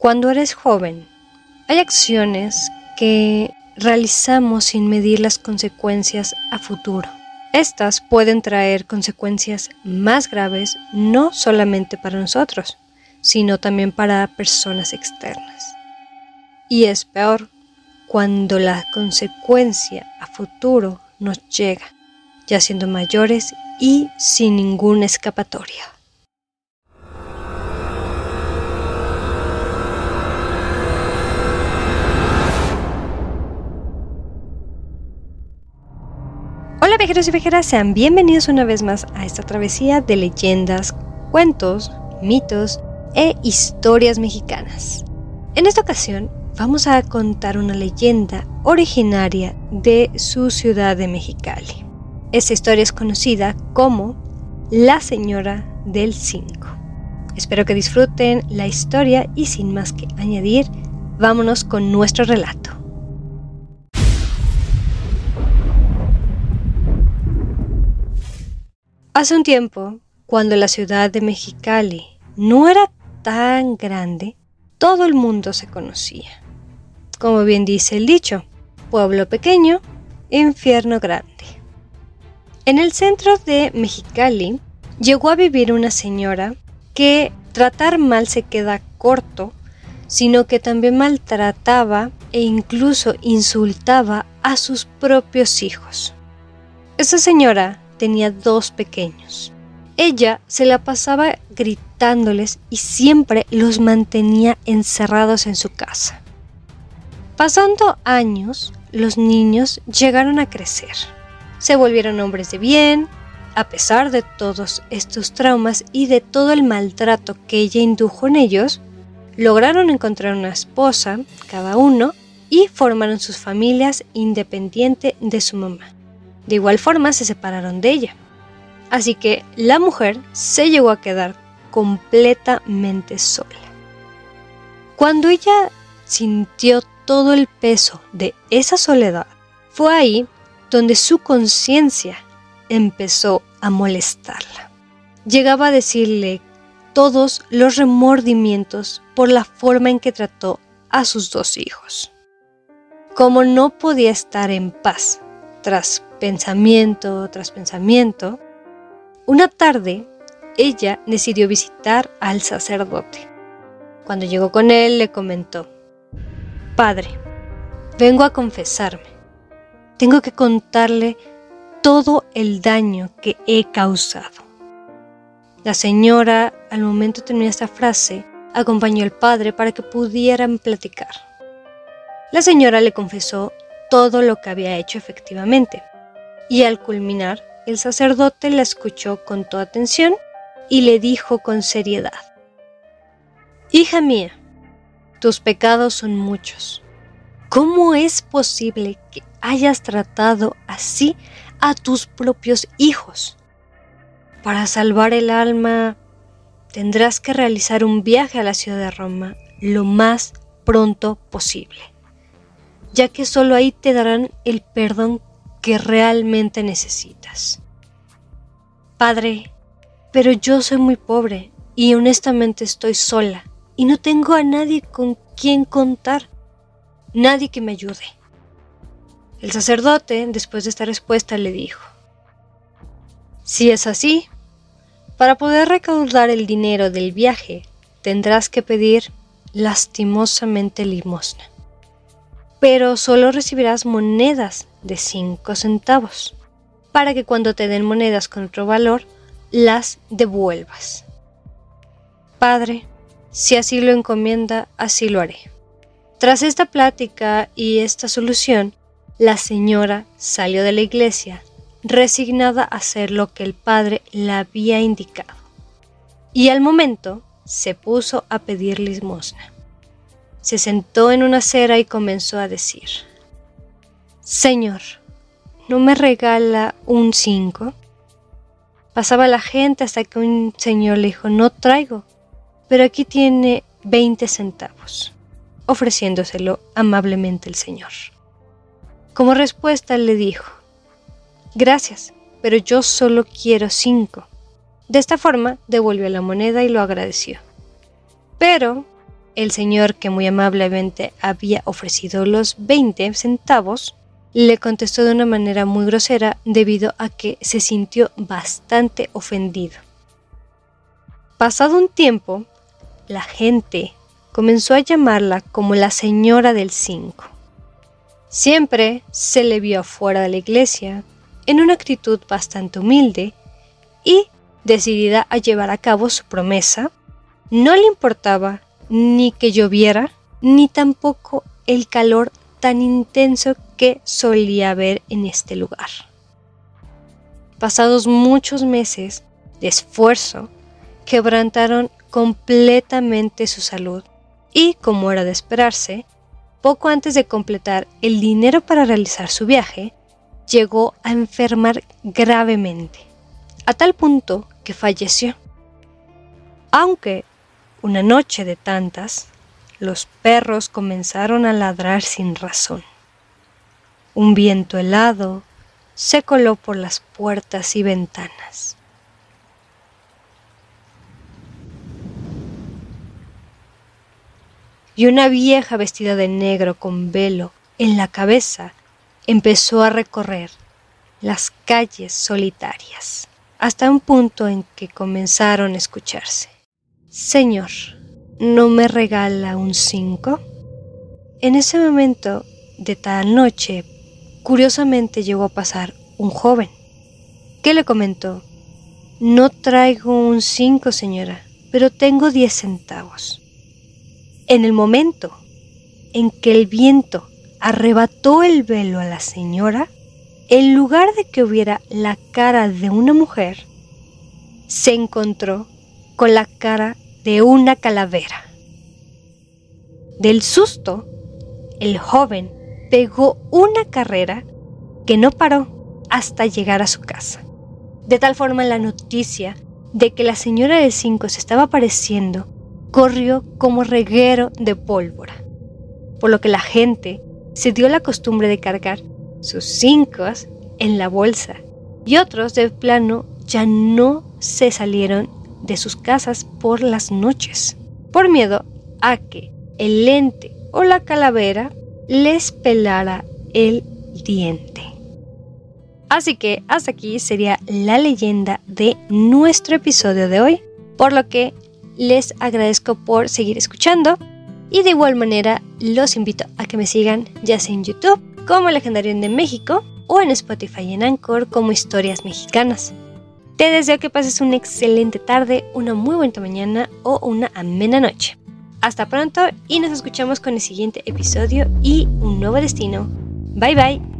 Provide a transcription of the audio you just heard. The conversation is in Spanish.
Cuando eres joven, hay acciones que realizamos sin medir las consecuencias a futuro. Estas pueden traer consecuencias más graves no solamente para nosotros, sino también para personas externas. Y es peor cuando la consecuencia a futuro nos llega, ya siendo mayores y sin ninguna escapatoria. Viajeros y viajeras, sean bienvenidos una vez más a esta travesía de leyendas, cuentos, mitos e historias mexicanas. En esta ocasión vamos a contar una leyenda originaria de su ciudad de Mexicali. Esta historia es conocida como La Señora del Cinco. Espero que disfruten la historia y sin más que añadir, vámonos con nuestro relato. Hace un tiempo, cuando la ciudad de Mexicali no era tan grande, todo el mundo se conocía. Como bien dice el dicho, pueblo pequeño, infierno grande. En el centro de Mexicali llegó a vivir una señora que tratar mal se queda corto, sino que también maltrataba e incluso insultaba a sus propios hijos. Esa señora tenía dos pequeños. Ella se la pasaba gritándoles y siempre los mantenía encerrados en su casa. Pasando años, los niños llegaron a crecer. Se volvieron hombres de bien, a pesar de todos estos traumas y de todo el maltrato que ella indujo en ellos, lograron encontrar una esposa, cada uno, y formaron sus familias independiente de su mamá. De igual forma se separaron de ella. Así que la mujer se llegó a quedar completamente sola. Cuando ella sintió todo el peso de esa soledad, fue ahí donde su conciencia empezó a molestarla. Llegaba a decirle todos los remordimientos por la forma en que trató a sus dos hijos. Como no podía estar en paz tras pensamiento tras pensamiento, una tarde ella decidió visitar al sacerdote. Cuando llegó con él le comentó, Padre, vengo a confesarme. Tengo que contarle todo el daño que he causado. La señora, al momento de terminar esta frase, acompañó al padre para que pudieran platicar. La señora le confesó todo lo que había hecho efectivamente, y al culminar, el sacerdote la escuchó con toda atención y le dijo con seriedad, Hija mía, tus pecados son muchos. ¿Cómo es posible que hayas tratado así a tus propios hijos? Para salvar el alma, tendrás que realizar un viaje a la ciudad de Roma lo más pronto posible, ya que solo ahí te darán el perdón que realmente necesitas. Padre, pero yo soy muy pobre y honestamente estoy sola y no tengo a nadie con quien contar, nadie que me ayude. El sacerdote, después de esta respuesta, le dijo, Si es así, para poder recaudar el dinero del viaje, tendrás que pedir lastimosamente limosna pero solo recibirás monedas de 5 centavos, para que cuando te den monedas con otro valor, las devuelvas. Padre, si así lo encomienda, así lo haré. Tras esta plática y esta solución, la señora salió de la iglesia, resignada a hacer lo que el padre le había indicado. Y al momento se puso a pedir limosna. Se sentó en una acera y comenzó a decir, Señor, ¿no me regala un cinco? Pasaba la gente hasta que un señor le dijo, no traigo, pero aquí tiene 20 centavos, ofreciéndoselo amablemente el señor. Como respuesta le dijo, gracias, pero yo solo quiero cinco. De esta forma devolvió la moneda y lo agradeció. Pero el señor que muy amablemente había ofrecido los 20 centavos, le contestó de una manera muy grosera debido a que se sintió bastante ofendido. Pasado un tiempo, la gente comenzó a llamarla como la señora del cinco. Siempre se le vio afuera de la iglesia, en una actitud bastante humilde y decidida a llevar a cabo su promesa. No le importaba ni que lloviera, ni tampoco el calor tan intenso que solía haber en este lugar. Pasados muchos meses de esfuerzo, quebrantaron completamente su salud y, como era de esperarse, poco antes de completar el dinero para realizar su viaje, llegó a enfermar gravemente, a tal punto que falleció. Aunque una noche de tantas, los perros comenzaron a ladrar sin razón. Un viento helado se coló por las puertas y ventanas. Y una vieja vestida de negro con velo en la cabeza empezó a recorrer las calles solitarias hasta un punto en que comenzaron a escucharse. Señor, ¿no me regala un cinco? En ese momento de tal noche, curiosamente llegó a pasar un joven, que le comentó, no traigo un cinco, señora, pero tengo diez centavos. En el momento en que el viento arrebató el velo a la señora, en lugar de que hubiera la cara de una mujer, se encontró con la cara de una calavera. Del susto, el joven pegó una carrera que no paró hasta llegar a su casa. De tal forma la noticia de que la señora del cinco se estaba apareciendo corrió como reguero de pólvora, por lo que la gente se dio la costumbre de cargar sus cinco en la bolsa y otros de plano ya no se salieron de sus casas por las noches, por miedo a que el lente o la calavera les pelara el diente. Así que hasta aquí sería la leyenda de nuestro episodio de hoy, por lo que les agradezco por seguir escuchando y de igual manera los invito a que me sigan ya sea en YouTube como Legendario de México o en Spotify y en Anchor como Historias Mexicanas. Te deseo que pases una excelente tarde, una muy buena mañana o una amena noche. Hasta pronto y nos escuchamos con el siguiente episodio y un nuevo destino. Bye bye.